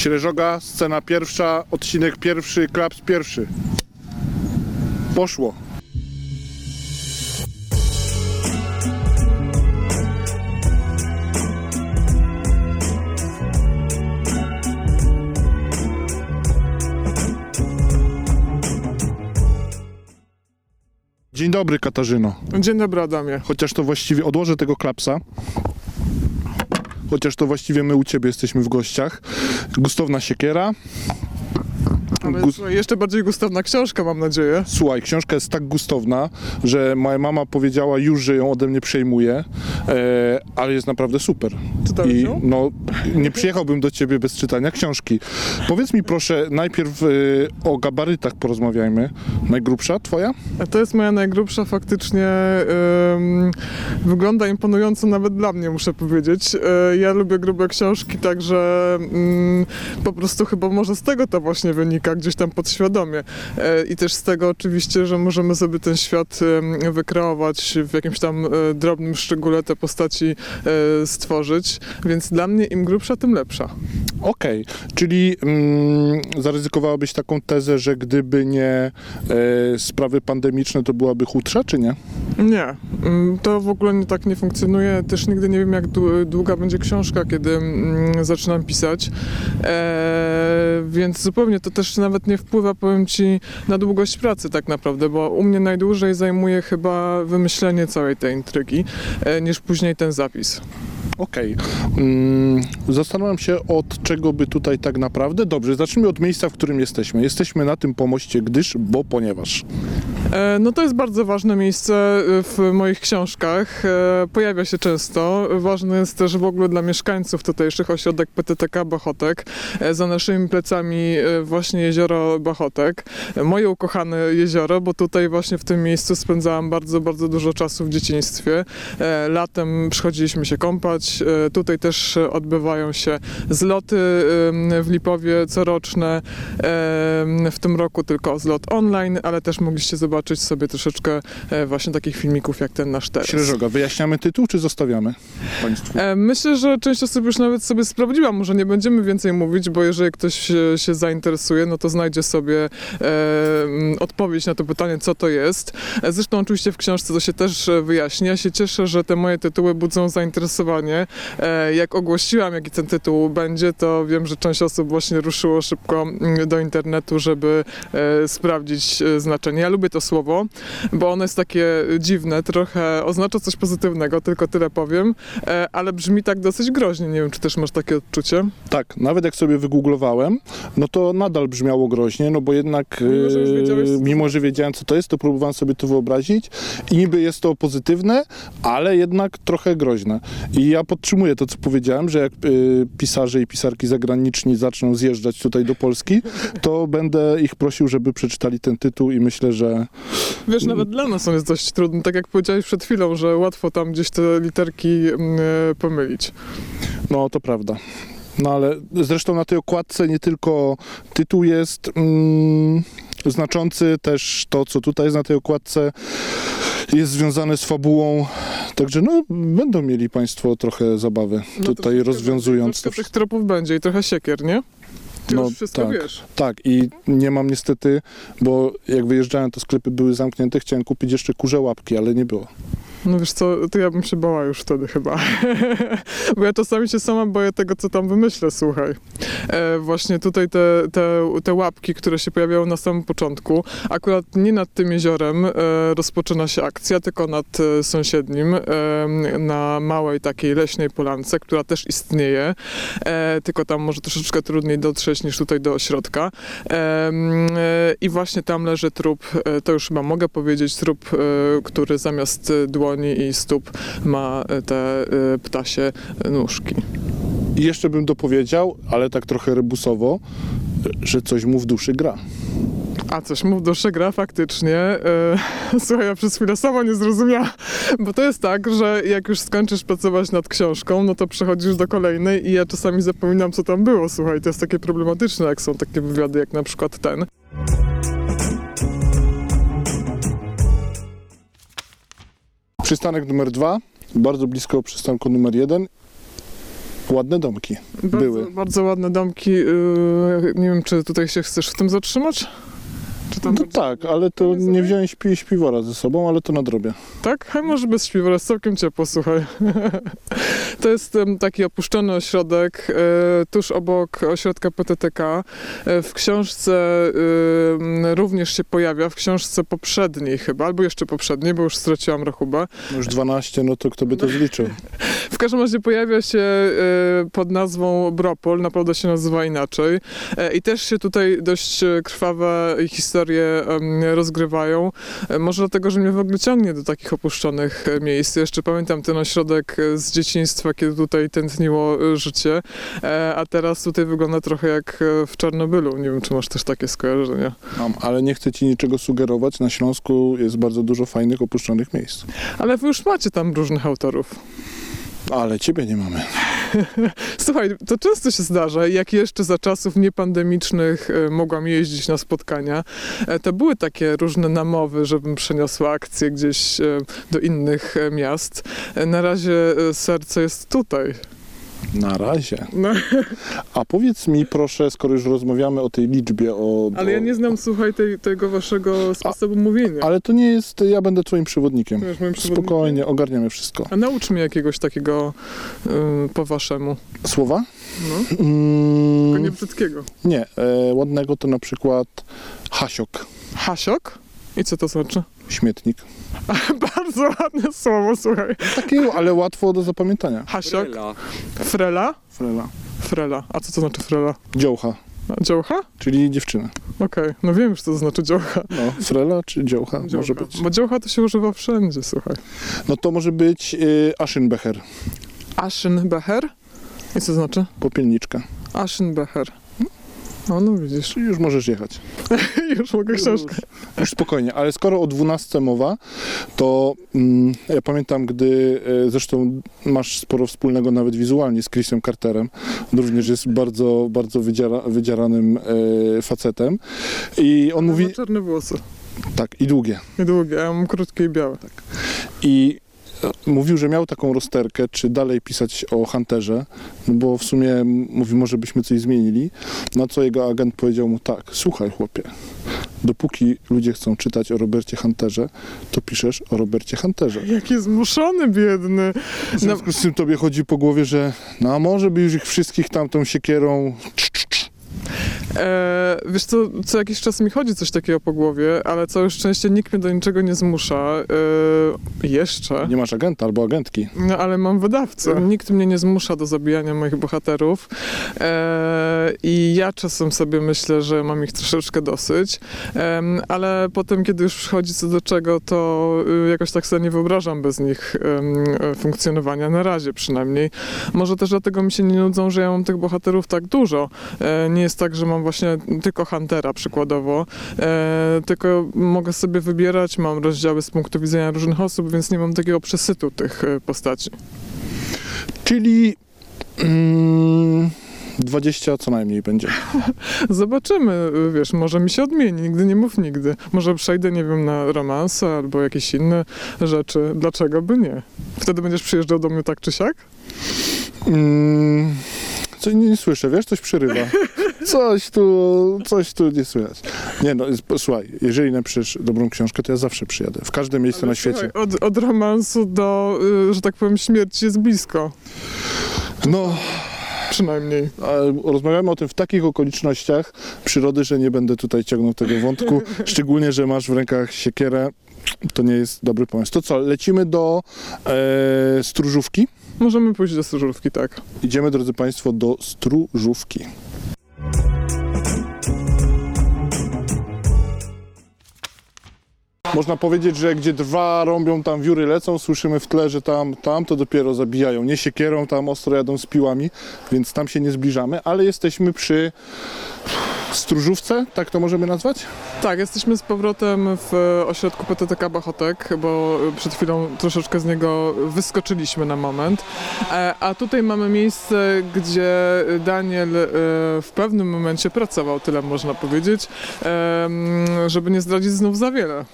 Śreżoga, scena pierwsza, odcinek pierwszy, klaps pierwszy. Poszło. Dzień dobry Katarzyno. Dzień dobry Adamie. Chociaż to właściwie odłożę tego klapsa. Chociaż to właściwie my u ciebie jesteśmy w gościach. Gustowna Siekiera. Ale Gus- słuchaj, jeszcze bardziej gustowna książka mam nadzieję. Słuchaj, książka jest tak gustowna, że moja mama powiedziała już, że ją ode mnie przejmuje, e, ale jest naprawdę super. Czytałeś I ją? no, nie przyjechałbym do ciebie bez czytania książki. Powiedz mi proszę, najpierw e, o gabarytach porozmawiajmy. Najgrubsza twoja? A To jest moja najgrubsza faktycznie. wygląda imponująco nawet dla mnie, muszę powiedzieć. E, ja lubię grube książki, także ym, po prostu chyba może z tego to właśnie wynika, gdzieś tam podświadomie. E, I też z tego oczywiście, że możemy sobie ten świat wykreować w jakimś tam e, drobnym szczególe te postaci e, stworzyć, więc dla mnie im grubsza, tym lepsza. Okej, czyli mm, zaryzykowałabyś taką tezę, że gdyby nie sprawy pandemiczne, to byłaby chudsza, czy nie? Nie, mm, to w ogóle nie, tak nie funkcjonuje. Też nigdy nie wiem, jak dłu- długa będzie książka, kiedy mm, zaczynam pisać. E, więc zupełnie to też nawet nie wpływa, powiem ci, na długość pracy tak naprawdę, bo u mnie najdłużej zajmuje chyba wymyślenie całej tej intrygi, e, niż później ten zapis. Okej. Mm, zastanawiam się, od czego by tutaj tak naprawdę. Dobrze, zacznijmy od miejsca, w którym jesteśmy. Jesteśmy na tym pomoście, gdyż, bo ponieważ. E, No to jest bardzo ważne miejsce e, w moich książkach. E, Pojawia się często. Ważny jest też w ogóle dla mieszkańców tutejszych ośrodek PTTK Bachotek. Za naszymi plecami właśnie jezioro Bachotek. Moje ukochane jezioro, bo tutaj właśnie w tym miejscu spędzałam bardzo, bardzo dużo czasu w dzieciństwie. Latem przychodziliśmy się kąpać. E, Tutaj też odbywają się zloty w Lipowie coroczne. W tym roku tylko zlot online, ale też mogliście zobaczyć sobie troszeczkę e, właśnie takich filmików jak ten nasz teraz. Śreżoga, wyjaśniamy tytuł, czy zostawiamy Państwu? E, Myślę, że część osób już nawet sobie sprawdziła, może nie będziemy więcej mówić, bo jeżeli ktoś się, zainteresuje, no to znajdzie sobie odpowiedź na to pytanie, co to jest. Zresztą oczywiście w książce to się też e, wyjaśni. Ja się cieszę, że te moje tytuły budzą zainteresowanie. E, Jak ogłosiłam, jaki ten tytuł będzie, to wiem, że część osób właśnie ruszyło szybko mm, do internetu, żeby e, sprawdzić e, znaczenie. Ja lubię to słowo, bo ono jest takie dziwne, trochę oznacza coś pozytywnego, tylko tyle powiem, ale brzmi tak dosyć groźnie. Nie wiem, czy też masz takie odczucie. Tak, nawet jak sobie wygooglowałem, no to nadal brzmiało groźnie, no bo jednak, Mimo, że mimo że wiedziałem, co to jest, to próbowałem sobie to wyobrazić i niby jest to pozytywne, ale jednak trochę groźne. I ja podtrzymuję to, co powiedziałem, że jak e, pisarze i pisarki zagraniczni zaczną zjeżdżać tutaj do Polski, to będę ich prosił, żeby przeczytali ten tytuł i myślę, że Wiesz, nawet dla nas on jest dość trudny, tak jak powiedziałeś przed chwilą, że łatwo tam gdzieś te literki mm, e, pomylić. No, to prawda. No ale zresztą na tej okładce nie tylko tytuł jest mm, znaczący, też to, co tutaj jest na tej okładce, jest związane z fabułą. Także no, będą mieli Państwo trochę zabawy No tutaj troszeczkę rozwiązując Troszkę to tych tropów będzie i trochę siekier, nie? Ty No, już wszystko tak. wiesz. Tak, i nie mam niestety, bo jak wyjeżdżałem, to sklepy były zamknięte, chciałem kupić jeszcze kurze łapki, ale nie było. No wiesz co, to ja bym się bała już wtedy chyba. Bo ja czasami się sama boję tego, co tam wymyślę, słuchaj. E, właśnie tutaj te, te, te łapki, które się pojawiają na samym początku, akurat nie nad tym jeziorem e, rozpoczyna się akcja, tylko nad e, sąsiednim, e, na małej takiej leśnej polance, która też istnieje, e, tylko tam może troszeczkę trudniej dotrzeć niż tutaj do ośrodka. E, I właśnie tam leży trup, to już chyba mogę powiedzieć, trup, który zamiast e, dłoni i stóp ma e, te e, ptasie nóżki. I jeszcze bym dopowiedział, ale tak trochę rebusowo, że coś mu w duszy gra. A coś mu w duszy gra faktycznie. E, słuchaj, ja przez chwilę sama nie zrozumiałam, bo to jest tak, że jak już skończysz pracować nad książką, no to przechodzisz do kolejnej i ja czasami zapominam, co tam było. Słuchaj, to jest takie problematyczne, jak są takie wywiady, jak na przykład ten. Przystanek numer dwa, bardzo blisko przystanku numer jeden. ładne domki. Bardzo, Były. bardzo ładne domki. Yy, nie wiem, czy tutaj się chcesz w tym zatrzymać? Czy tam No tak, ale to nie wziąłem śpi, śpiwora ze sobą, ale to nadrobię. Tak? Hej, może bez śpiwora, jest całkiem ciepło, słuchaj. to jest em, taki opuszczony ośrodek, e, tuż obok ośrodka PTTK. E, w książce em, również się pojawia, w książce poprzedniej chyba, albo jeszcze poprzedniej, bo już straciłam rachubę. No Już 12, no to kto by to zliczył? W każdym razie pojawia się e, pod nazwą Bropol, naprawdę się nazywa inaczej. E, I też się tutaj dość e, krwawe historie em, rozgrywają. E, Może dlatego, że mnie w ogóle ciągnie do takich opuszczonych e, miejsc. Jeszcze pamiętam ten ośrodek e, z dzieciństwa, kiedy tutaj tętniło życie, a teraz tutaj wygląda trochę jak w Czarnobylu. Nie wiem, czy masz też takie skojarzenia. Mam, ale nie chcę ci niczego sugerować. Na Śląsku jest bardzo dużo fajnych, opuszczonych miejsc. Ale wy już macie tam różnych autorów. Ale ciebie nie mamy. Słuchaj, to często się zdarza, jak jeszcze za czasów niepandemicznych e, mogłam jeździć na spotkania, e, to były takie różne namowy, żebym przeniosła akcję gdzieś e, do innych e, miast. Na razie serce jest tutaj. Na razie. No, A powiedz mi proszę, skoro już rozmawiamy o tej liczbie, o... ale ja nie znam, słuchaj, tej, tego waszego sposobu mówienia. Ale to nie jest, ja będę twoim przewodnikiem. Wiesz, moim przewodnikiem? Spokojnie, ogarniamy wszystko. A naucz mnie jakiegoś takiego y, po waszemu. Słowa? No, tylko Mm, nie brzydkiego. nie, e, ładnego to na przykład hasiok, Hasiok? I co to znaczy? Śmietnik. Bardzo ładne słowo, słuchaj. Takie, ale łatwo do zapamiętania. Hasiok? Frela. Frela? Frela. Frela. A co to znaczy frela? Dziołcha, A, Dziołcha? czyli dziewczyna. Okej, no wiem już co to znaczy dziołcha. No, frela czy dziołcha, może Dziołcha. być. Bo dziołcha to się używa wszędzie, słuchaj. No to może być y, Aschenbecher, Aschenbecher? I co to znaczy? popielniczka. Aschenbecher. No, no widzisz. Już możesz jechać. już mogę książkę. Już spokojnie, ale skoro o 12 mowa, to mm, ja pamiętam, gdy e, zresztą masz sporo wspólnego nawet wizualnie z Chrisem Carterem. On również jest bardzo, bardzo wydziara, wydzieranym e, facetem. I on mówi, Ma czarne włosy. tak, i długie. I długie, a ja mam krótkie i białe. I e, mówił, że miał taką rozterkę, czy dalej pisać o Hunterze, no bo w sumie mówi, może byśmy coś zmienili. Na co jego agent powiedział mu tak, słuchaj chłopie, dopóki ludzie chcą czytać o Robercie Hunterze, to piszesz o Robercie Hunterze. Jaki zmuszony, biedny. W związku z tym tobie chodzi po głowie, że no a może by już ich wszystkich tamtą siekierą... E, wiesz co, co jakiś czas mi chodzi coś takiego po głowie, ale całe szczęście nikt mnie do niczego nie zmusza. E, jeszcze. Nie masz agenta albo agentki. No, ale mam wydawcę. Nikt mnie nie zmusza do zabijania moich bohaterów. E, I ja czasem sobie myślę, że mam ich troszeczkę dosyć. Em, ale potem, kiedy już przychodzi co do czego, to y, jakoś tak sobie nie wyobrażam bez nich e, funkcjonowania. Na razie przynajmniej. Może też dlatego mi się nie nudzą, że ja mam tych bohaterów tak dużo. E, nie jest tak, że mam właśnie tylko Huntera przykładowo, e, tylko mogę sobie wybierać, mam rozdziały z punktu widzenia różnych osób, więc nie mam takiego przesytu tych e, postaci. Czyli... Mm, 20 co najmniej będzie. Zobaczymy, wiesz, może mi się odmieni, nigdy nie mów nigdy. Może przejdę, nie wiem, na romanse albo jakieś inne rzeczy. Dlaczego by nie? Wtedy będziesz przyjeżdżał do mnie tak czy siak? Mm, co nie, nie słyszę, wiesz, coś przerywa. Coś tu, coś tu nie słychać. Nie no, słuchaj, jeżeli napiszesz dobrą książkę, to ja zawsze przyjadę. W każde miejsce Ale na świecie. Od, od romansu do, y, że tak powiem, śmierci jest blisko. No, Przynajmniej. rozmawiamy o tym w takich okolicznościach przyrody, że nie będę tutaj ciągnął tego wątku. Szczególnie, że masz w rękach siekierę. To nie jest dobry pomysł. To co, lecimy do e, Stróżówki? Możemy pójść do stróżówki, tak. Idziemy, drodzy Państwo, do Stróżówki. Można powiedzieć, że gdzie drwa rąbią, tam wióry lecą, słyszymy w tle, że tam, tam to dopiero zabijają. Nie siekierą, tam ostro jadą z piłami, więc tam się nie zbliżamy, ale jesteśmy przy Stróżówce, tak to możemy nazwać? Tak, jesteśmy z powrotem w e, ośrodku PTTK Bachotek, bo e, przed chwilą troszeczkę z niego wyskoczyliśmy na moment. E, A tutaj mamy miejsce, gdzie Daniel w pewnym momencie pracował, tyle można powiedzieć, żeby nie zdradzić znów za wiele.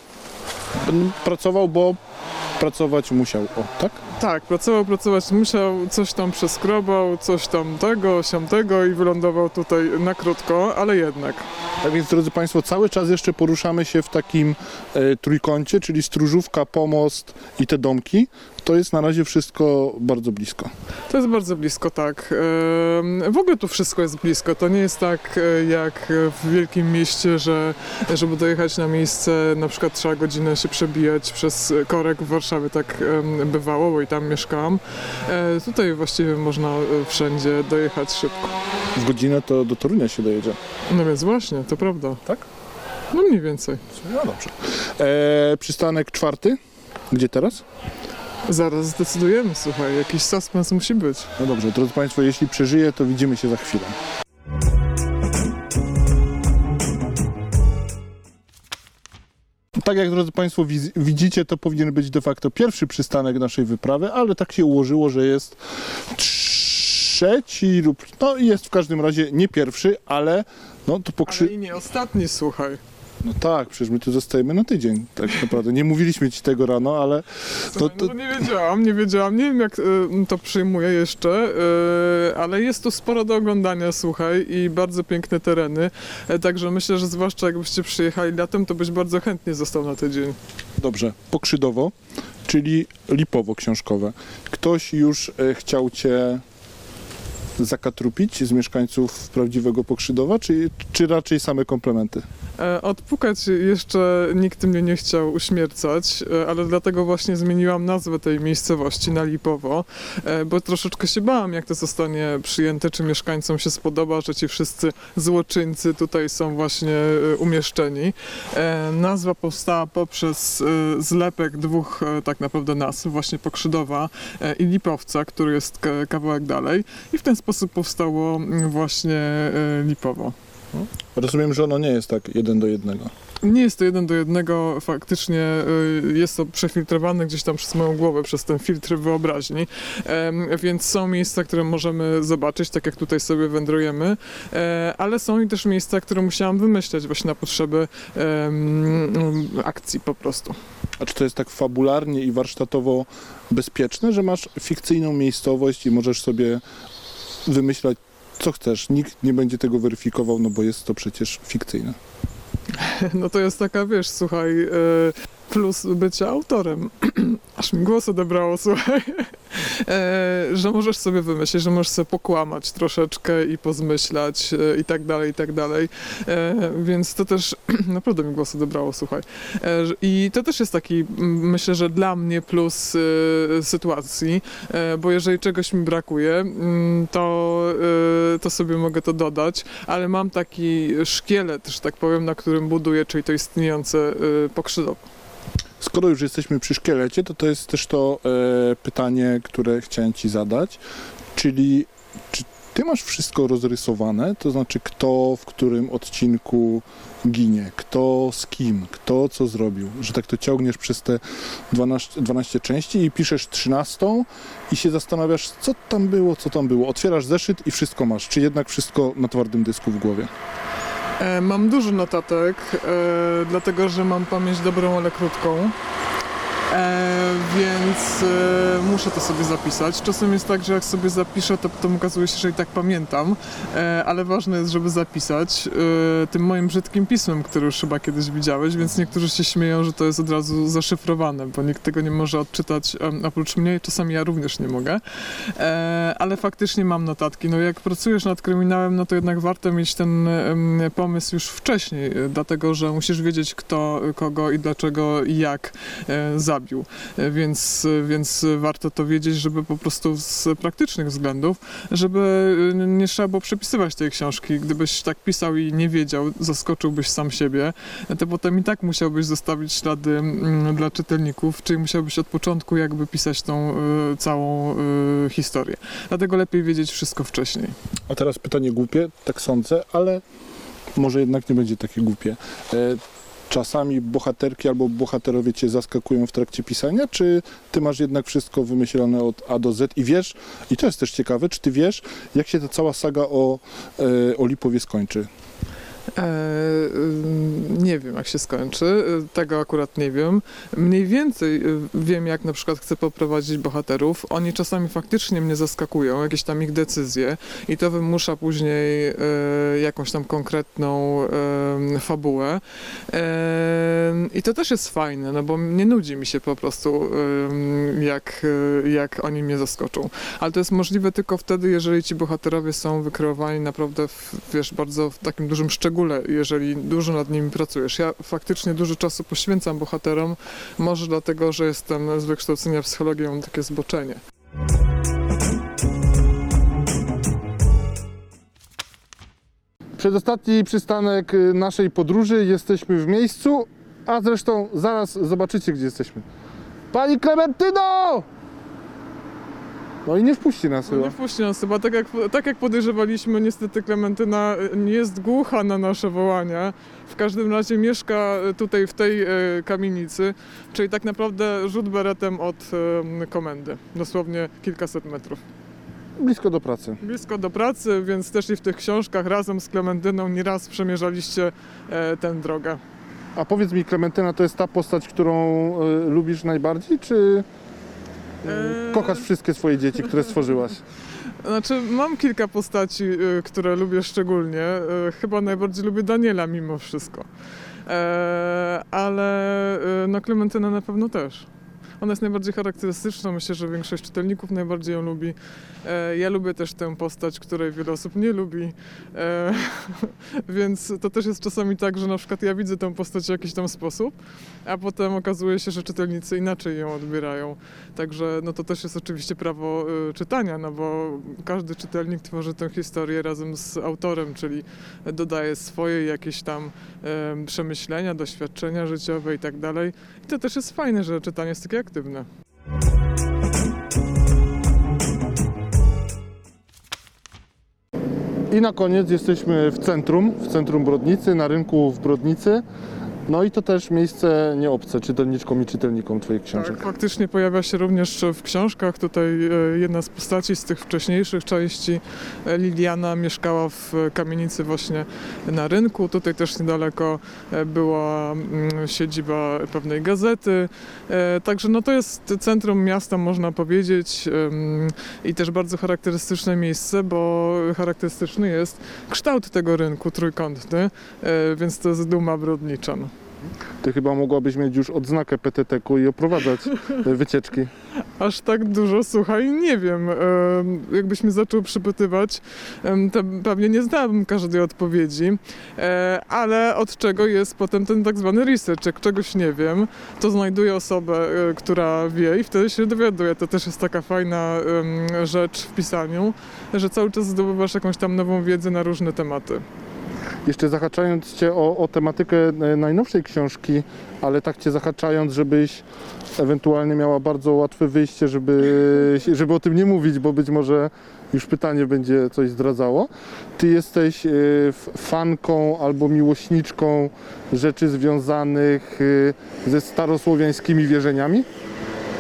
Pracował, bo pracować musiał. O, tak? Tak, pracował, pracować musiał, coś tam przeskrobał, coś tam tego, siamtego i wylądował tutaj na krótko, ale jednak. Tak więc, drodzy Państwo, cały czas jeszcze poruszamy się w takim e, trójkącie, czyli Stróżówka, Pomost i te domki. To jest na razie wszystko bardzo blisko. To jest bardzo blisko, tak. W ogóle tu wszystko jest blisko. To nie jest tak e, jak w wielkim mieście, że żeby dojechać na miejsce na przykład trzeba godzinę się przebijać przez korek w Warszawie. Tak bywało, bo i tam mieszkałam. E, Tutaj właściwie można e, wszędzie dojechać szybko. W godzinę to do Torunia się dojedzie. No więc właśnie, to prawda. Tak? No mniej więcej. No dobrze. E, przystanek czwarty. Gdzie teraz? Zaraz zdecydujemy, słuchaj, jakiś suspens musi być. No dobrze, drodzy Państwo, jeśli przeżyję, to widzimy się za chwilę. Tak jak drodzy Państwo widzicie, to powinien być de facto pierwszy przystanek naszej wyprawy, ale tak się ułożyło, że jest trzeci lub no jest w każdym razie nie pierwszy, ale no to pokrzy... Ale i nie ostatni, słuchaj. No tak, przecież my tu zostajemy na tydzień, tak naprawdę. Nie mówiliśmy Ci tego rano, ale Słuchaj, to- No, to nie wiedziałam, nie wiedziałam, nie wiem jak y, to przyjmuję jeszcze, y, ale jest tu sporo do oglądania, słuchaj, i bardzo piękne tereny, e, także myślę, że zwłaszcza jakbyście przyjechali latem, to byś bardzo chętnie został na tydzień. Dobrze, pokrzydowo, czyli lipowo książkowe. Ktoś już e, chciał cię zakatrupić z mieszkańców prawdziwego Pokrzydowa, czy, czy raczej same komplementy? E, Odpukać jeszcze nikt mnie nie chciał uśmiercać, e, ale dlatego właśnie zmieniłam nazwę tej miejscowości na Lipowo, e, bo troszeczkę się bałam, jak to zostanie przyjęte, czy mieszkańcom się spodoba, że ci wszyscy złoczyńcy tutaj są właśnie umieszczeni. Nazwa powstała poprzez zlepek dwóch tak naprawdę nazw, właśnie Pokrzydowa i Lipowca, który jest kawałek dalej i w ten sposób powstało mm, właśnie e, Lipowo. Rozumiem, że ono nie jest tak jeden do jednego. Nie jest to jeden do jednego, faktycznie y, jest to przefiltrowane gdzieś tam przez moją głowę, przez ten filtr wyobraźni, więc są miejsca, które możemy zobaczyć, tak jak tutaj sobie wędrujemy, e, ale są i też miejsca, które musiałam wymyśleć właśnie na potrzeby akcji po prostu. A czy to jest tak fabularnie i warsztatowo bezpieczne, że masz fikcyjną miejscowość i możesz sobie wymyślać, co chcesz? Nikt nie będzie tego weryfikował, no bo jest to przecież fikcyjne. No to jest taka, wiesz, słuchaj, e, plus bycia autorem. Aż mi głos odebrało, słuchaj. E, że możesz sobie wymyślić, że możesz sobie pokłamać troszeczkę i pozmyślać e, i tak dalej, i tak dalej. E, więc to też naprawdę mi głos odebrało, słuchaj. I to też jest taki, myślę, że dla mnie plus sytuacji, bo jeżeli czegoś mi brakuje, to, to sobie mogę to dodać, ale mam taki szkielet, że tak powiem, na którym buduję, czyli to istniejące pokrzydowo. Skoro już jesteśmy przy szkielecie, to to jest też to e, pytanie, które chciałem Ci zadać, czyli czy Ty masz wszystko rozrysowane, to znaczy kto w którym odcinku ginie, kto z kim, kto co zrobił, że tak to ciągniesz przez te 12, 12 części i piszesz 13 i się zastanawiasz, co tam było, co tam było. Otwierasz zeszyt i wszystko masz, czy jednak wszystko na twardym dysku w głowie. E, mam dużo notatek, e, dlatego że mam pamięć dobrą, ale krótką. E, więc e, muszę to sobie zapisać. Czasem jest tak, że jak sobie zapiszę, to potem okazuje się, że i tak pamiętam, e, ale ważne jest, żeby zapisać tym moim brzydkim pismem, które już chyba kiedyś widziałeś, więc niektórzy się śmieją, że to jest od razu zaszyfrowane, bo nikt tego nie może odczytać oprócz mnie czasami ja również nie mogę. Ale faktycznie mam notatki. No jak pracujesz nad kryminałem, no to jednak warto mieć ten pomysł już wcześniej, dlatego że musisz wiedzieć kto, kogo i dlaczego i jak zabił. E, Więc, e, więc warto to wiedzieć, żeby po prostu z praktycznych względów, żeby e, nie trzeba było przepisywać tej książki. Gdybyś tak pisał i nie wiedział, zaskoczyłbyś sam siebie, to potem i tak musiałbyś zostawić ślady dla czytelników, czyli musiałbyś od początku jakby pisać tą całą historię. Dlatego lepiej wiedzieć wszystko wcześniej. A teraz pytanie głupie, tak sądzę, ale może jednak nie będzie takie głupie. Czasami bohaterki albo bohaterowie cię zaskakują w trakcie pisania, czy ty masz jednak wszystko wymyślone od A do Z i wiesz, i to jest też ciekawe, czy ty wiesz, jak się ta cała saga o, e, o Lipowie skończy? E, ym, nie wiem, jak się skończy. E, Tego akurat nie wiem. Mniej więcej e, wiem, jak na przykład chcę poprowadzić bohaterów. Oni czasami faktycznie mnie zaskakują, jakieś tam ich decyzje i to wymusza później jakąś tam konkretną fabułę. I to też jest fajne, no bo nie nudzi mi się po prostu, jak, e, jak oni mnie zaskoczą. Ale to jest możliwe tylko wtedy, jeżeli ci bohaterowie są wykreowani naprawdę, w, wiesz, bardzo w takim dużym szczególe, jeżeli dużo nad nimi pracujesz. Ja faktycznie dużo czasu poświęcam bohaterom, może dlatego, że jestem z wykształcenia psychologii, mam takie zboczenie. Przedostatni przystanek y, naszej podróży. Jesteśmy w miejscu, a zresztą zaraz zobaczycie, gdzie jesteśmy. Pani Klementyno! No i nie wpuści nas chyba. nie wpuści nas chyba, tak jak, tak jak podejrzewaliśmy, niestety Klementyna nie jest głucha na nasze wołania. W każdym razie mieszka tutaj w tej e, kamienicy, czyli tak naprawdę rzut beretem od e, komendy, dosłownie kilkaset metrów. Blisko do pracy. Blisko do pracy, więc też i w tych książkach razem z Klementyną nieraz przemierzaliście e, tę drogę. A powiedz mi, Klementyna to jest ta postać, którą y, lubisz najbardziej, czy y, kochasz wszystkie swoje dzieci, które stworzyłaś? Znaczy, mam kilka postaci, y, które lubię szczególnie. Y, Chyba najbardziej lubię Daniela mimo wszystko. E, ale y, no Klementyna na pewno też. Ona jest najbardziej charakterystyczna, myślę, że większość czytelników najbardziej ją lubi. E, ja lubię też tę postać, której wiele osób nie lubi. E, więc to też jest czasami tak, że na przykład ja widzę tę postać w jakiś tam sposób, a potem okazuje się, że czytelnicy inaczej ją odbierają. Także no to też jest oczywiście prawo y, czytania, no bo każdy czytelnik tworzy tę historię razem z autorem, czyli dodaje swoje jakieś tam em, przemyślenia, doświadczenia życiowe i tak dalej. I to też jest fajne, że czytanie jest takie aktywne. I na koniec jesteśmy w centrum, w centrum Brodnicy, na rynku w Brodnicy. No i to też miejsce nieobce czytelniczkom i czytelnikom Twoich książek. Tak, faktycznie pojawia się również w książkach. Tutaj e, jedna z postaci z tych wcześniejszych części, e, Liliana, mieszkała w kamienicy właśnie na rynku. Tutaj też niedaleko e, była mm, siedziba pewnej gazety. Także no to jest centrum miasta, można powiedzieć. I też bardzo charakterystyczne miejsce, bo charakterystyczny jest kształt tego rynku trójkątny, więc to jest duma brodnicza. Ty chyba mogłabyś mieć już odznakę PTT-ku i oprowadzać e, wycieczki. Aż tak dużo, słuchaj, nie wiem. Em, Jakbyś mnie zaczął przypytywać, to pewnie nie znałabym każdej odpowiedzi, E, ale od czego jest potem ten tak zwany research. Jak czegoś nie wiem, to znajduję osobę, e, która wie i wtedy się dowiaduję. To też jest taka fajna rzecz w pisaniu, że cały czas zdobywasz jakąś tam nową wiedzę na różne tematy. Jeszcze zahaczając Cię o, o tematykę e, najnowszej książki, ale tak Cię zahaczając, żebyś ewentualnie miała bardzo łatwe wyjście, żeby, żeby o tym nie mówić, bo być może już pytanie będzie coś zdradzało. Ty jesteś e, fanką albo miłośniczką rzeczy związanych e, ze starosłowiańskimi wierzeniami?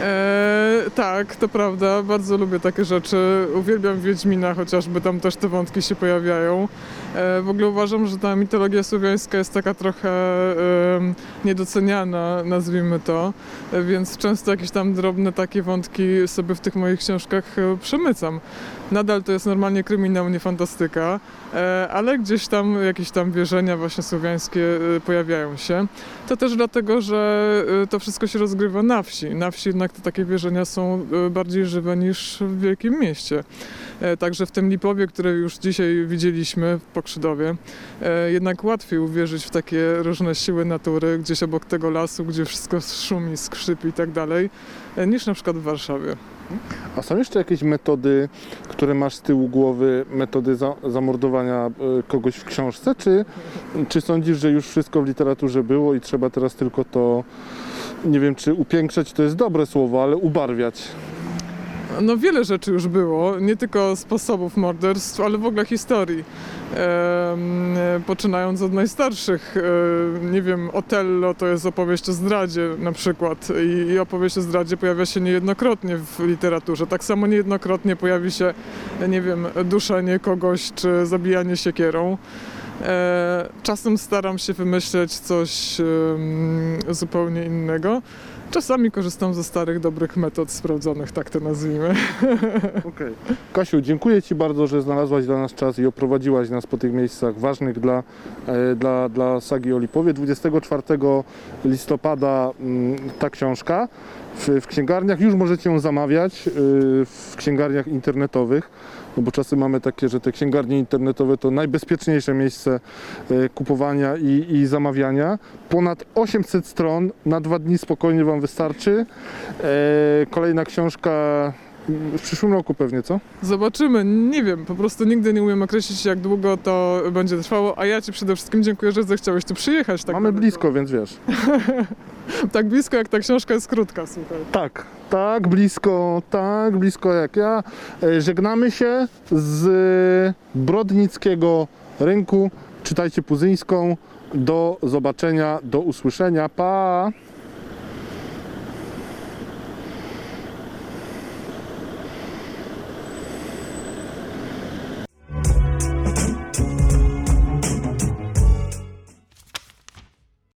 E, tak, to prawda, bardzo lubię takie rzeczy. Uwielbiam Wiedźmina, chociażby tam też te wątki się pojawiają. E, w ogóle uważam, że ta mitologia słowiańska jest taka trochę niedoceniana, nazwijmy to, e, więc często jakieś tam drobne takie wątki sobie w tych moich książkach e, przemycam. Nadal to jest normalnie kryminał, nie fantastyka, ale gdzieś tam jakieś tam wierzenia właśnie słowiańskie pojawiają się. To też dlatego, że to wszystko się rozgrywa na wsi. Na wsi jednak te takie wierzenia są bardziej żywe niż w wielkim mieście. Także w tym Lipowie, które już dzisiaj widzieliśmy w Pokrzydowie, e, jednak łatwiej uwierzyć w takie różne siły natury, gdzieś obok tego lasu, gdzie wszystko szumi, skrzypi i tak dalej, e, niż na przykład w Warszawie. A są jeszcze jakieś metody, które masz z tyłu głowy, metody za, zamordowania e, kogoś w książce, czy, czy sądzisz, że już wszystko w literaturze było i trzeba teraz tylko to, nie wiem czy upiększać to jest dobre słowo, ale ubarwiać? No wiele rzeczy już było, nie tylko sposobów morderstw, ale w ogóle historii. Poczynając od najstarszych, e, nie wiem, Otello to jest opowieść o zdradzie na przykład i, opowieść o zdradzie pojawia się niejednokrotnie w literaturze. Tak samo niejednokrotnie pojawi się, nie wiem, duszenie kogoś czy zabijanie siekierą. E, czasem staram się wymyśleć coś zupełnie innego. Czasami korzystam ze starych, dobrych metod sprawdzonych, tak to nazwijmy. Okej. Kasiu, dziękuję Ci bardzo, że znalazłaś dla nas czas i oprowadziłaś nas po tych miejscach ważnych dla, e, dla, dla sagi o Lipowie. 24 listopada mm, ta książka w, w księgarniach. Już możecie ją zamawiać y, w księgarniach internetowych, no bo czasy mamy takie, że te księgarnie internetowe to najbezpieczniejsze miejsce e, kupowania i, i zamawiania. Ponad 800 stron, na dwa dni spokojnie Wam wystarczy. E, Kolejna książka w przyszłym roku pewnie, co? Zobaczymy, nie wiem, po prostu nigdy nie umiem określić, jak długo to będzie trwało, a ja Ci przede wszystkim dziękuję, że zechciałeś tu przyjechać. Tak Mamy daleko. blisko, więc wiesz. Tak blisko, jak ta książka jest krótka, słuchaj. Tak, tak blisko, tak blisko jak ja. E, Żegnamy się z Brodnickiego Rynku. Czytajcie Puzyńską. Do zobaczenia, do usłyszenia. Pa!